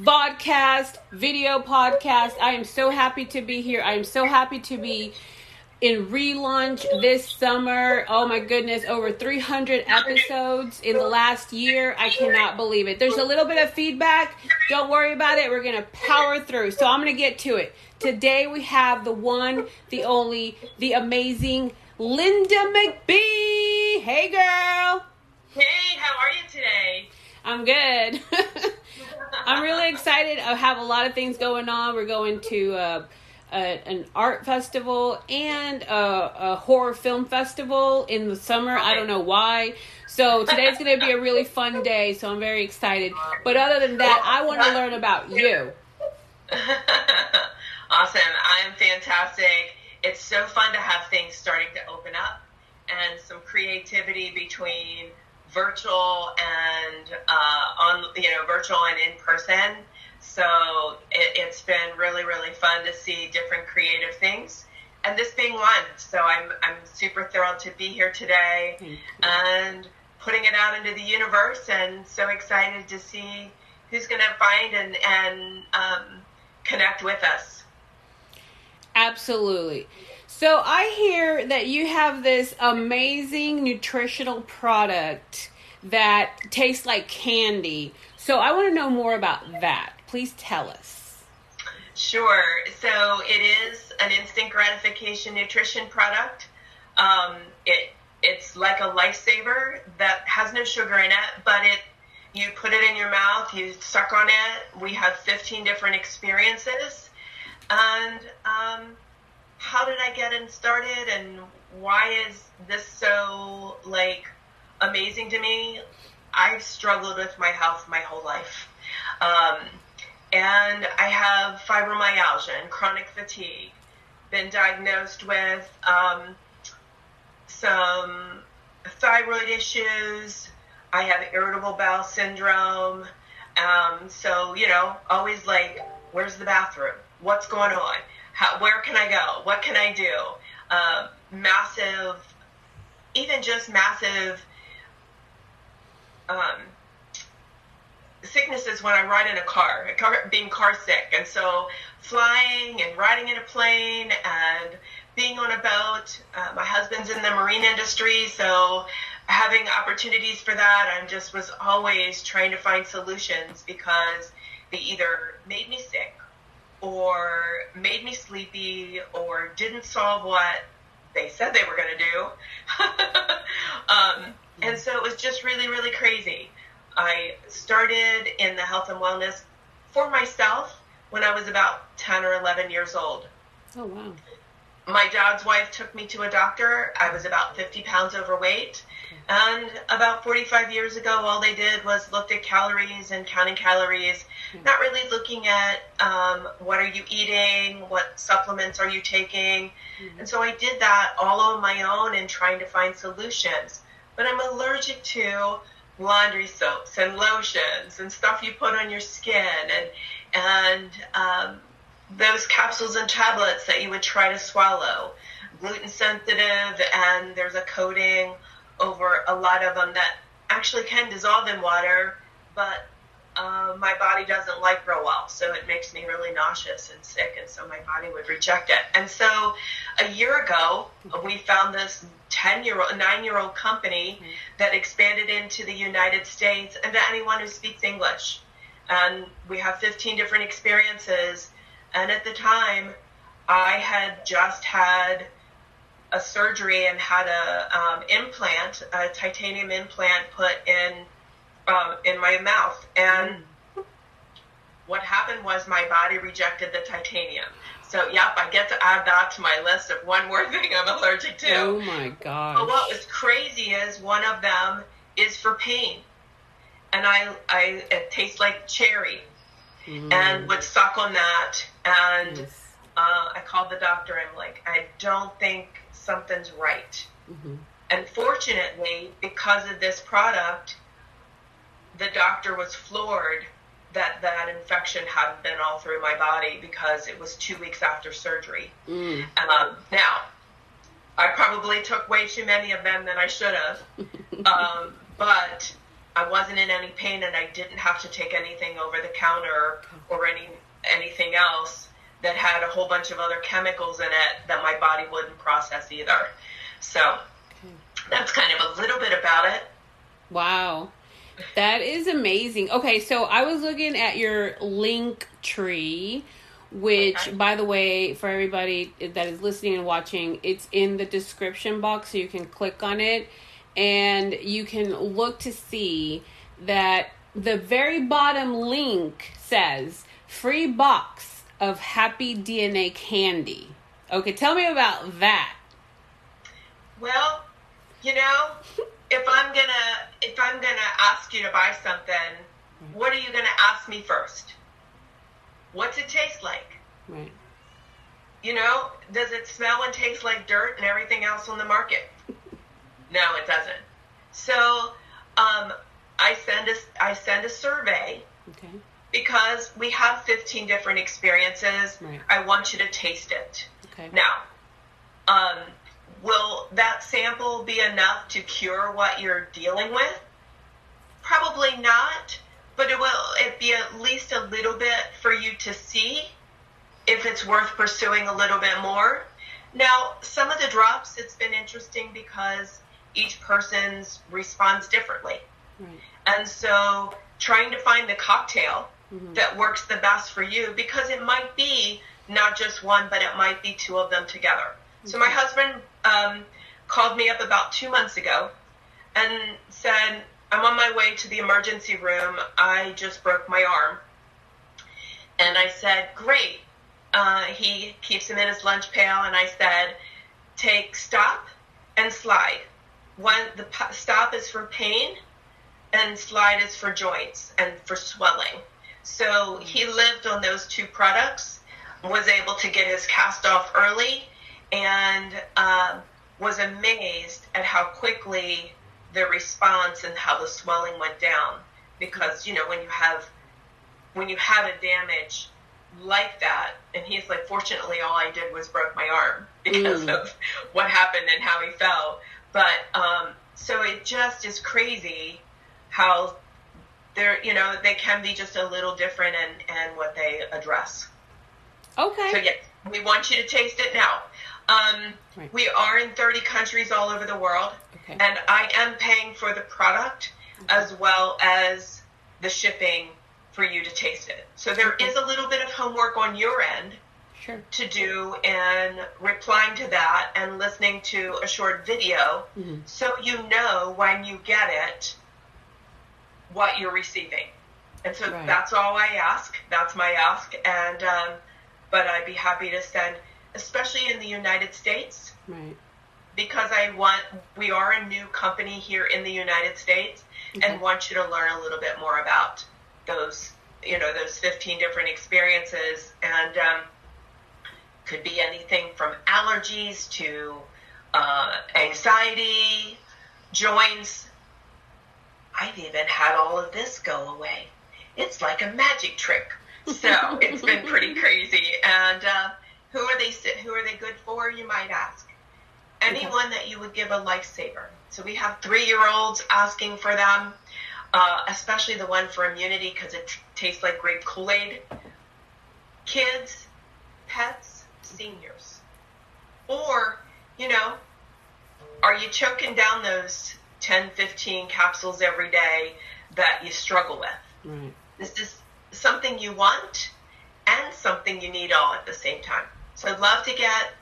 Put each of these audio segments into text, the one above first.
vodcast, video podcast. I am so happy to be here. I am so happy to be in relaunch this summer. Oh my goodness, over 300 episodes in the last year. I cannot believe it. There's a little bit of feedback. Don't worry about it. We're going to power through. So I'm going to get to it. Today we have the one, the only, the amazing Linda McBee. Hey girl. Hey, how are you today? I'm good. I'm really excited. I have a lot of things going on. We're going to uh, a, an art festival and a, a, horror film festival in the summer. I don't know why. So today's going to be a really fun day. So I'm very excited. But other than that, I want to learn about you. awesome. I'm fantastic. It's so fun to have things starting to open up and some creativity between virtual and uh, on you know virtual and in person. So it, it's been really really fun to see different creative things, and this being one. So I'm I'm super thrilled to be here today and putting it out into the universe, and so excited to see who's going to find and and um, connect with us. Absolutely. So I hear that you have this amazing nutritional product that tastes like candy. So I want to know more about that. Please tell us. Sure. So it is an instant gratification nutrition product. Um, it it's like a lifesaver that has no sugar in it, but it you put it in your mouth, you suck on it. We have 15 different experiences, and um, how did I get it started and why is this so like amazing to me? I've struggled with my health my whole life. Um, and I have fibromyalgia and chronic fatigue. Been diagnosed with um, some thyroid issues. I have irritable bowel syndrome. Um, so, you know, always like, where's the bathroom? What's going on? How, where can I go? What can I do? Uh, massive, even just massive um, sicknesses when I ride in a car, car, being car sick. And so flying and riding in a plane and being on a boat. Uh, my husband's in the marine industry, so having opportunities for that, I just was always trying to find solutions because they either made me sick or made me sleepy or didn't solve what they said they were going to do. um, and so it was just really, really crazy. I started in the health and wellness for myself when I was about 10 or 11 years old. Oh, wow. My dad's wife took me to a doctor. I was about 50 pounds overweight. And about 45 years ago, all they did was looked at calories and counting calories, not really looking at um, what are you eating, what supplements are you taking. Mm-hmm. And so I did that all on my own and trying to find solutions. But I'm allergic to laundry soaps and lotions and stuff you put on your skin and and um, those capsules and tablets that you would try to swallow. Gluten sensitive, and there's a coating over a lot of them that actually can dissolve in water, but uh, my body doesn't like real well, so it makes me really nauseous and sick, and so my body would reject it. And so, a year ago, we found this ten-year-old, nine-year-old company mm-hmm. that expanded into the United States and to anyone who speaks English. And we have 15 different experiences. And at the time, I had just had a surgery and had a um, implant, a titanium implant, put in um, in my mouth. And mm. what happened was my body rejected the titanium. So, yep, I get to add that to my list of one more thing I'm allergic to. Oh my god! But what was crazy is one of them is for pain, and I, I it tastes like cherry, mm. and would suck on that. And yes. Uh, I called the doctor. I'm like, I don't think something's right. Mm-hmm. And fortunately, because of this product, the doctor was floored that that infection hadn't been all through my body because it was two weeks after surgery. Mm. Um, now, I probably took way too many of them than I should have, um, but I wasn't in any pain and I didn't have to take anything over the counter or any anything else that had a whole bunch of other chemicals in it that my body wouldn't process either. So that's kind of a little bit about it. Wow. That is amazing. Okay, so I was looking at your link tree, which, okay. by the way, for everybody that is listening and watching, it's in the description box, so you can click on it and you can look to see that the very bottom link says free box of happy DNA candy. Okay, tell me about that. Well, you know, if I'm gonna if I'm gonna ask you to buy something, what are you gonna ask me first? What's it taste like? Right. You know, does it smell and taste like dirt and everything else on the market? no, it doesn't. So um, I send a I send a survey. Okay. Because we have 15 different experiences. Right. I want you to taste it. Okay. Now, um, Will that sample be enough to cure what you're dealing with? Probably not, but it will it be at least a little bit for you to see if it's worth pursuing a little bit more. Now, some of the drops, it's been interesting because each person's responds differently. Right. And so trying to find the cocktail mm-hmm. that works the best for you because it might be not just one, but it might be two of them together. So my husband um, called me up about two months ago and said, I'm on my way to the emergency room. I just broke my arm. And I said, Great. Uh, he keeps him in his lunch pail. And I said, Take stop and slide. One, the stop is for pain, and slide is for joints and for swelling. So he lived on those two products, was able to get his cast off early, and um, was amazed at how quickly the response and how the swelling went down. Because you know when you have when you have a damage like that, and he's like, fortunately, all I did was broke my arm because mm. of what happened and how he fell. But um, so it just is crazy how they're you know they can be just a little different and and what they address. Okay. So yes, we want you to taste it now. Um, right. We are in 30 countries all over the world, okay. and I am paying for the product okay. as well as the shipping for you to taste it. So there okay. is a little bit of homework on your end sure. to do and replying to that and listening to a short video mm-hmm. so you know when you get it what you're receiving. And so right. that's all I ask. That's my ask. And, um, but I'd be happy to send especially in the United States. Right. Because I want, we are a new company here in the United States okay. and want you to learn a little bit more about those, you know, those 15 different experiences. And um, could be anything from allergies to uh, anxiety, joints. I've even had all of this go away. It's like a magic trick. So it's been pretty crazy. And, uh, who are they? Who are they good for? You might ask. Anyone that you would give a lifesaver. So we have three-year-olds asking for them, uh, especially the one for immunity because it t- tastes like grape Kool-Aid. Kids, pets, seniors, or you know, are you choking down those 10, 15 capsules every day that you struggle with? Right. This is something you want and something you need all at the same time. So I'd love to get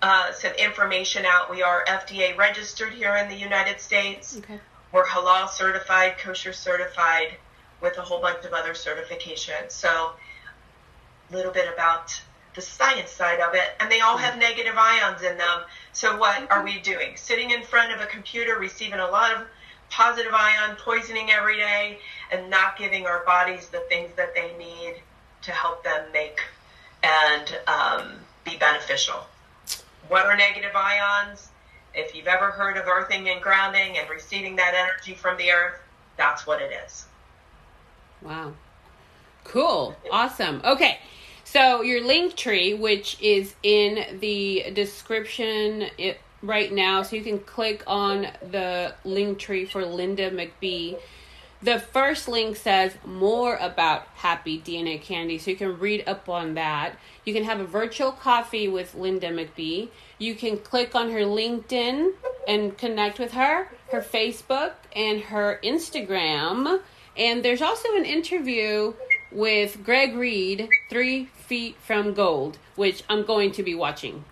uh, some information out. We are FDA registered here in the United States. Okay. We're halal certified, kosher certified, with a whole bunch of other certifications. So a little bit about the science side of it, and they all have negative ions in them. So what are we doing? Sitting in front of a computer, receiving a lot of positive ion poisoning every day, and not giving our bodies the things that they need to help them make and um, be beneficial. What are negative ions? If you've ever heard of earthing and grounding and receiving that energy from the earth, that's what it is. Wow. Cool. Awesome. Okay. So your link tree, which is in the description it, right now, so you can click on the link tree for Linda McBee. the first link says more about Happy DNA Candy, so you can read up on that. You can have a virtual coffee with Linda McBee. You can click on her LinkedIn and connect with her, her Facebook, and her Instagram. And there's also an interview with Greg Reid, Three Feet from Gold, which I'm going to be watching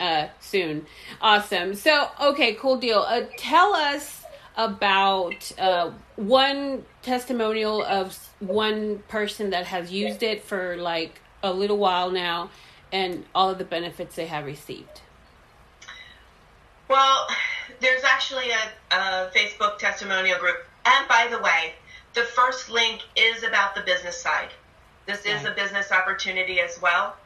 uh, soon. Awesome. So, okay, cool deal. Uh, tell us about uh, one testimonial of one person that has used it for like a little while now and all of the benefits they have received. Well, there's actually a, a Facebook testimonial group. And by the way, the first link is about the business side. This is a business opportunity as well.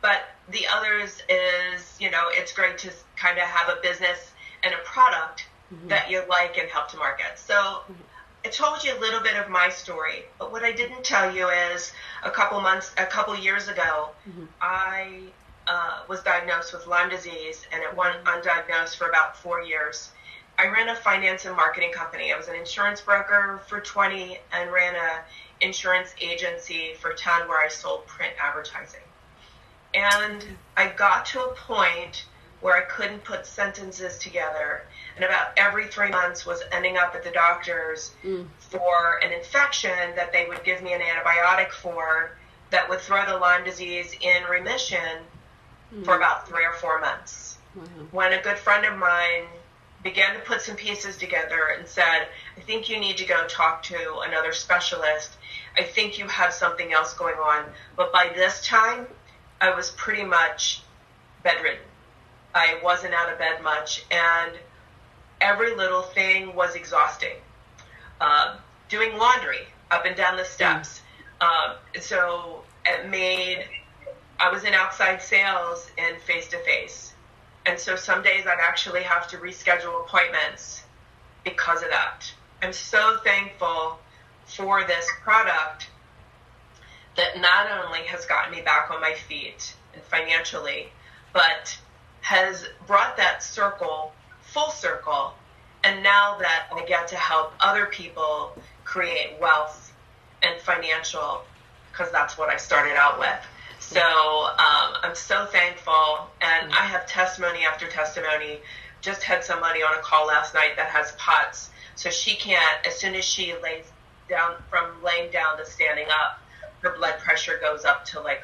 But the others is, you know, it's great to kind of have a business and a product mm-hmm. that you like and help to market. So mm-hmm. I told you a little bit of my story, but what I didn't tell you is a couple months, a couple years ago, mm-hmm. I uh, was diagnosed with Lyme disease and it went undiagnosed for about four years. I ran a finance and marketing company. I was an insurance broker for 20 and ran a insurance agency for 10 where I sold print advertising. And I got to a point where I couldn't put sentences together and about every three months was ending up at the doctor's mm. for an infection that they would give me an antibiotic for that would throw the Lyme disease in remission mm. for about three or four months. Mm-hmm. When a good friend of mine began to put some pieces together and said, I think you need to go talk to another specialist. I think you have something else going on. But by this time, I was pretty much bedridden. I wasn't out of bed much. And every little thing was exhausting. Uh, doing laundry up and down the steps. Um, so it made, I was in outside sales and face to face. And so some days I'd actually have to reschedule appointments because of that. I'm so thankful for this product that not only has gotten me back on my feet and financially, but has brought that circle full circle. And now that I get to help other people create wealth and financial, because that's what I started out with. So um, I'm so thankful, and I have testimony after testimony. Just had somebody on a call last night that has POTS, so she can't. As soon as she lays down from laying down to standing up, her blood pressure goes up to like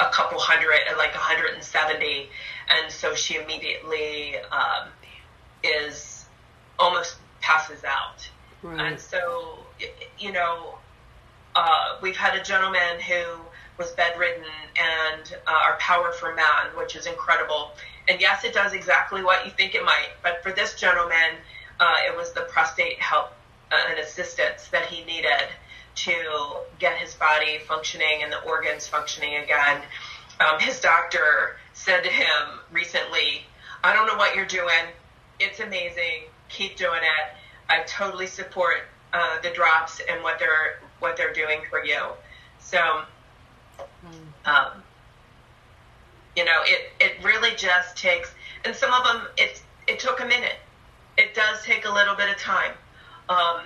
a couple hundred, like 170, and so she immediately um, is almost passes out. Right. And so, you know, uh, we've had a gentleman who was bedridden and uh, our Power for Man, which is incredible. And yes, it does exactly what you think it might. But for this gentleman, uh, it was the prostate help uh, and assistance that he needed to get his body functioning and the organs functioning again. Um, his doctor said to him recently, I don't know what you're doing, it's amazing. Keep doing it. I totally support uh, the drops and what they're what they're doing for you. So, um, you know, it it really just takes, and some of them it it took a minute. It does take a little bit of time. Um,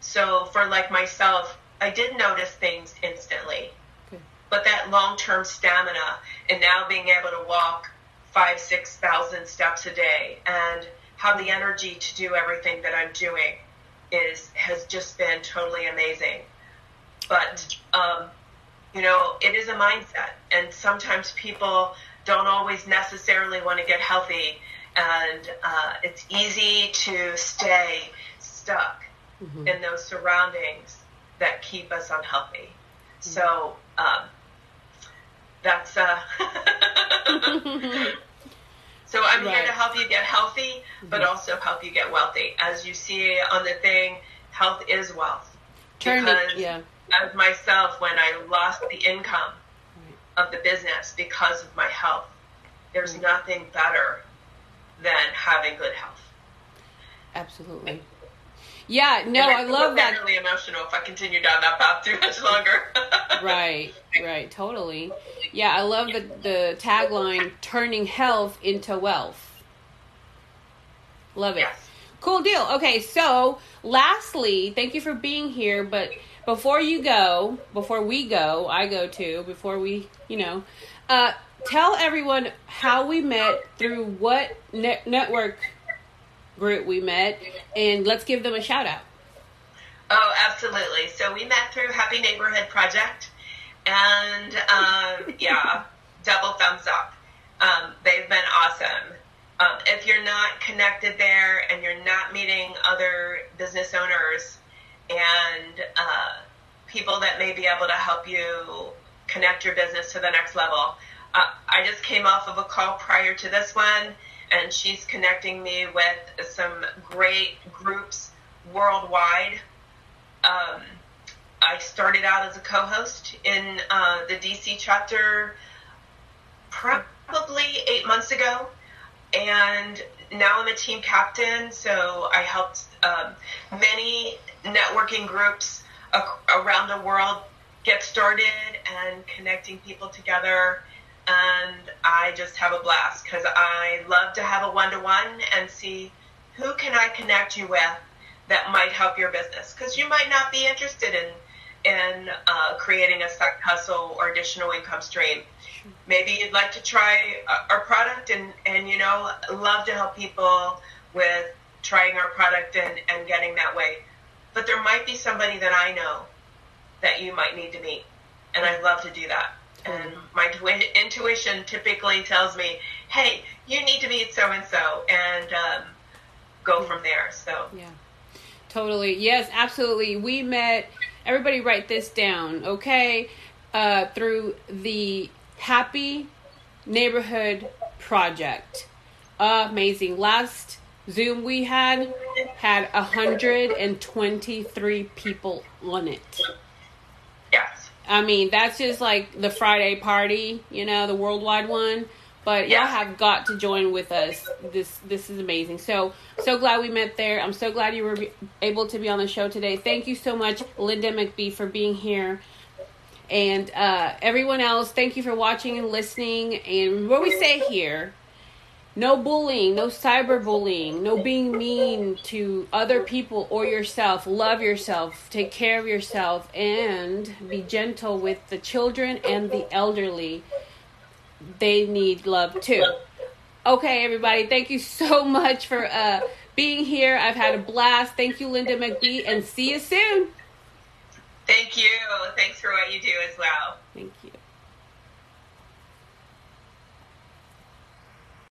so for like myself, I did notice things instantly, okay. but that long term stamina and now being able to walk five six thousand steps a day and have the energy to do everything that I'm doing is has just been totally amazing. But um, you know, it is a mindset, and sometimes people don't always necessarily want to get healthy, and uh, it's easy to stay stuck mm-hmm. in those surroundings that keep us unhealthy. Mm-hmm. So um, that's uh, So I'm right. here to help you get healthy, but mm-hmm. also help you get wealthy. As you see on the thing, health is wealth. Turn it, yeah. As myself, when I lost the income of the business because of my health, there's nothing better than having good health. Absolutely. Yeah, no, I, I love that. Really emotional if I continue down that path too much longer. right, right, totally. Yeah, I love the the tagline: "Turning health into wealth." Love it. Yes. Cool deal. Okay, so lastly, thank you for being here. But before you go, before we go, I go too. Before we, you know, uh, tell everyone how we met through what net- network group we met, and let's give them a shout out. Oh, absolutely. So we met through Happy Neighborhood Project, and um, yeah, double thumbs up. Um, they've been awesome. Um, if you're not connected there and you're not meeting other business owners and uh, people that may be able to help you connect your business to the next level, uh, I just came off of a call prior to this one, and she's connecting me with some great groups worldwide. Um, I started out as a co-host in uh, the DC chapter probably eight months ago and now I'm a team captain, so I helped um, many networking groups around the world get started and connecting people together. And I just have a blast because I love to have a one-to-one and see who can I connect you with that might help your business because you might not be interested in in uh, creating a hustle or additional income stream maybe you'd like to try our product and, and you know, love to help people with trying our product and, and getting that way. But there might be somebody that I know that you might need to meet. And I'd love to do that. And my intuition typically tells me, hey, you need to meet so and so, and um, go from there. So, yeah, totally. Yes, absolutely. We met, everybody write this down, okay? Uh, through the Happy Neighborhood Project. Amazing. Last Zoom we had had 123 people on it. Yes. I mean, that's just like the Friday party, you know, the worldwide one. But y'all have got to join with us. This this is amazing. So so glad we met there. I'm so glad you were able to be on the show today. Thank you so much, Linda McBee, for being here. And uh, everyone else, thank you for watching and listening. And what we say here no bullying, no cyberbullying, no being mean to other people or yourself. Love yourself, take care of yourself, and be gentle with the children and the elderly. They need love too. Okay, everybody, thank you so much for uh, being here. I've had a blast. Thank you, Linda McBee, and see you soon. Thank you. Thanks for what you do as well. Thank you.